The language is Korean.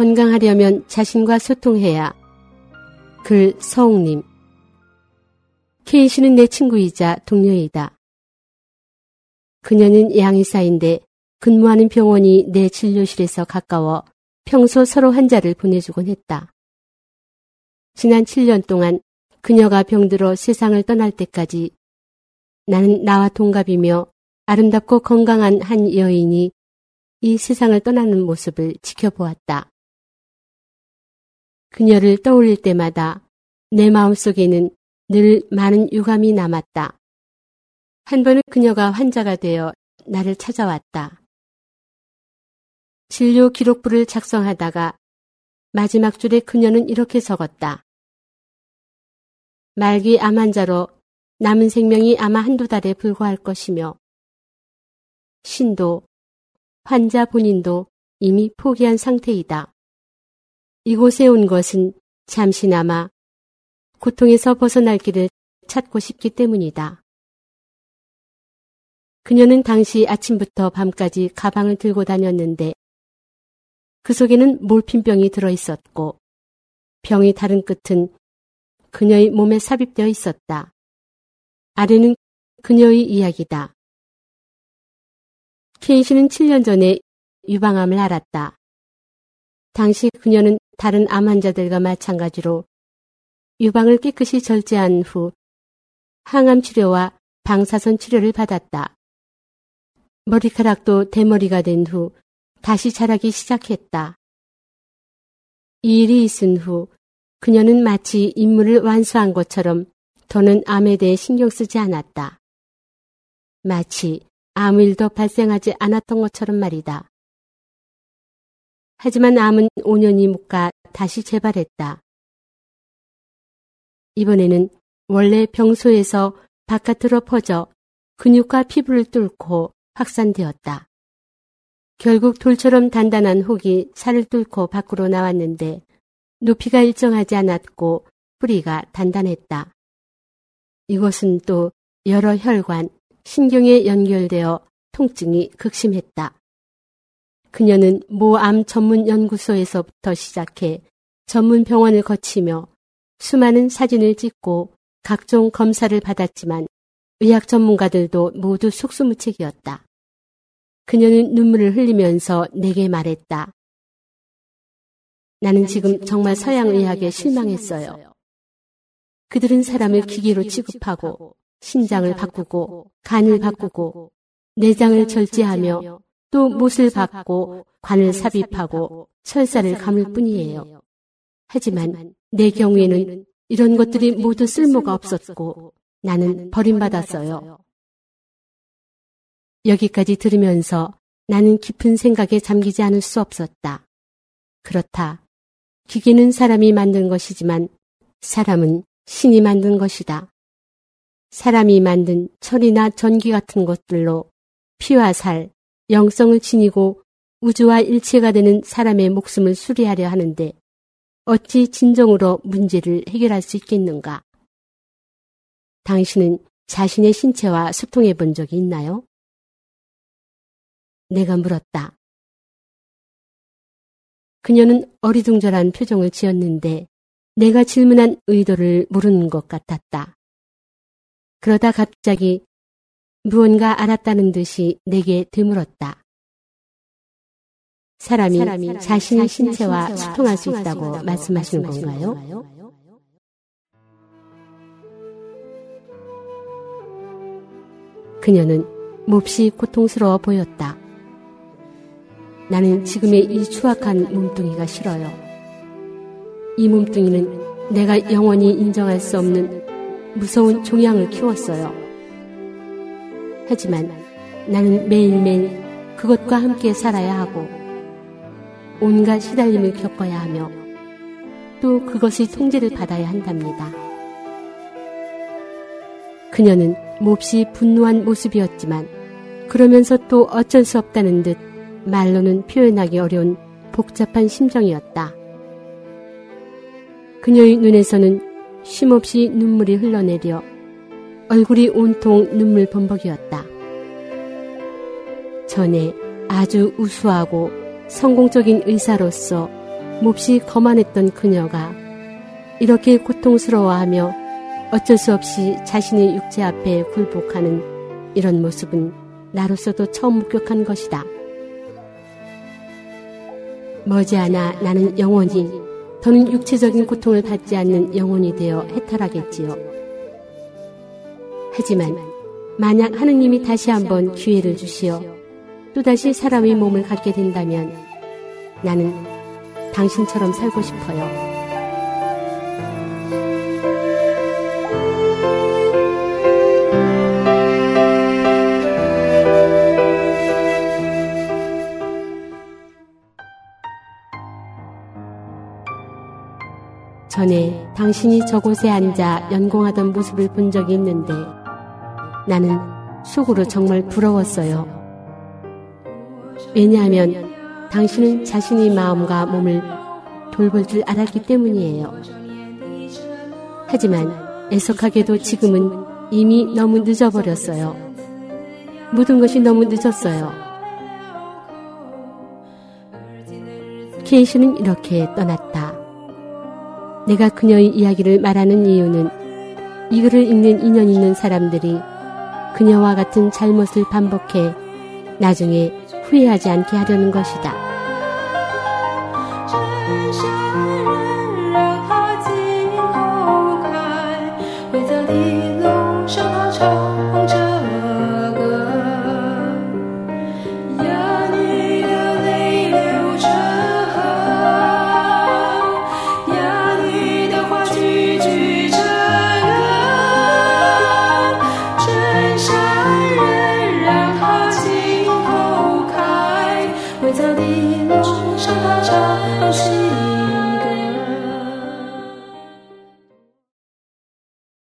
건강하려면 자신과 소통해야. 글 서옥님. 케이 씨는 내 친구이자 동료이다. 그녀는 양의사인데 근무하는 병원이 내 진료실에서 가까워 평소 서로 환자를 보내주곤 했다. 지난 7년 동안 그녀가 병들어 세상을 떠날 때까지 나는 나와 동갑이며 아름답고 건강한 한 여인이 이 세상을 떠나는 모습을 지켜보았다. 그녀를 떠올릴 때마다 내 마음속에는 늘 많은 유감이 남았다. 한 번은 그녀가 환자가 되어 나를 찾아왔다. 진료 기록부를 작성하다가 마지막 줄에 그녀는 이렇게 적었다. 말기 암 환자로 남은 생명이 아마 한두 달에 불과할 것이며 신도 환자 본인도 이미 포기한 상태이다. 이곳에 온 것은 잠시나마 고통에서 벗어날 길을 찾고 싶기 때문이다. 그녀는 당시 아침부터 밤까지 가방을 들고 다녔는데 그 속에는 몰핀병이 들어 있었고 병의 다른 끝은 그녀의 몸에 삽입되어 있었다. 아래는 그녀의 이야기다. 케인 씨는 7년 전에 유방암을 앓았다. 당시 그녀는 다른 암 환자들과 마찬가지로 유방을 깨끗이 절제한 후 항암 치료와 방사선 치료를 받았다. 머리카락도 대머리가 된 후 다시 자라기 시작했다. 이 일이 있은 후 그녀는 마치 임무를 완수한 것처럼 더는 암에 대해 신경 쓰지 않았다. 마치 아무 일도 발생하지 않았던 것처럼 말이다. 하지만 암은 5년이 묵가 다시 재발했다. 이번에는 원래 병소에서 바깥으로 퍼져 근육과 피부를 뚫고 확산되었다. 결국 돌처럼 단단한 혹이 살을 뚫고 밖으로 나왔는데 높이가 일정하지 않았고 뿌리가 단단했다. 이것은 또 여러 혈관, 신경에 연결되어 통증이 극심했다. 그녀는 모암 전문 연구소에서부터 시작해 전문 병원을 거치며 수많은 사진을 찍고 각종 검사를 받았지만 의학 전문가들도 모두 속수무책이었다. 그녀는 눈물을 흘리면서 내게 말했다. 나는 지금 정말 서양 의학에 실망했어요. 그들은 사람을 기계로 취급하고 신장을 바꾸고 간을 바꾸고 내장을 절제하며 또 못을 박고 관을 삽입하고 설사를 감을 뿐이에요. 하지만 내 경우에는 이런 것들이 모두 쓸모가 없었고 나는 버림받았어요. 여기까지 들으면서 나는 깊은 생각에 잠기지 않을 수 없었다. 그렇다. 기계는 사람이 만든 것이지만 사람은 신이 만든 것이다. 사람이 만든 철이나 전기 같은 것들로 피와 살, 영성을 지니고 우주와 일체가 되는 사람의 목숨을 수리하려 하는데 어찌 진정으로 문제를 해결할 수 있겠는가? 당신은 자신의 신체와 소통해 본 적이 있나요? 내가 물었다. 그녀는 어리둥절한 표정을 지었는데 내가 질문한 의도를 모르는 것 같았다. 그러다 갑자기 무언가 알았다는 듯이 내게 되물었다. 사람이, 사람이 자신의 신체와 소통할 수 있다고 말씀하시는 건가요? 그녀는 몹시 고통스러워 보였다. 나는 지금의 이 추악한 몸뚱이가 싫어요. 이 몸뚱이는 내가 영원히 인정할 수 없는 무서운 종양을 키웠어요. 하지만 나는 매일매일 그것과 함께 살아야 하고 온갖 시달림을 겪어야 하며 또 그것의 통제를 받아야 한답니다. 그녀는 몹시 분노한 모습이었지만 그러면서 또 어쩔 수 없다는 듯 말로는 표현하기 어려운 복잡한 심정이었다. 그녀의 눈에서는 쉼없이 눈물이 흘러내려 얼굴이 온통 눈물 범벅이었다. 전에 아주 우수하고 성공적인 의사로서 몹시 거만했던 그녀가 이렇게 고통스러워하며 어쩔 수 없이 자신의 육체 앞에 굴복하는 이런 모습은 나로서도 처음 목격한 것이다. 머지않아 나는 영원히 더는 육체적인 고통을 받지 않는 영혼이 되어 해탈하겠지요. 하지만 만약 하느님이 다시 한번 기회를 주시어 또다시 사람의 몸을 갖게 된다면 나는 당신처럼 살고 싶어요. 전에 당신이 저곳에 앉아 연공하던 모습을 본 적이 있는데 나는 속으로 정말 부러웠어요. 왜냐하면 당신은 자신의 마음과 몸을 돌볼 줄 알았기 때문이에요. 하지만 애석하게도 지금은 이미 너무 늦어버렸어요. 모든 것이 너무 늦었어요. 케이시는 이렇게 떠났다. 내가 그녀의 이야기를 말하는 이유는 이 글을 읽는 인연 있는 사람들이 그녀와 같은 잘못을 반복해 나중에 후회하지 않게 하려는 것이다.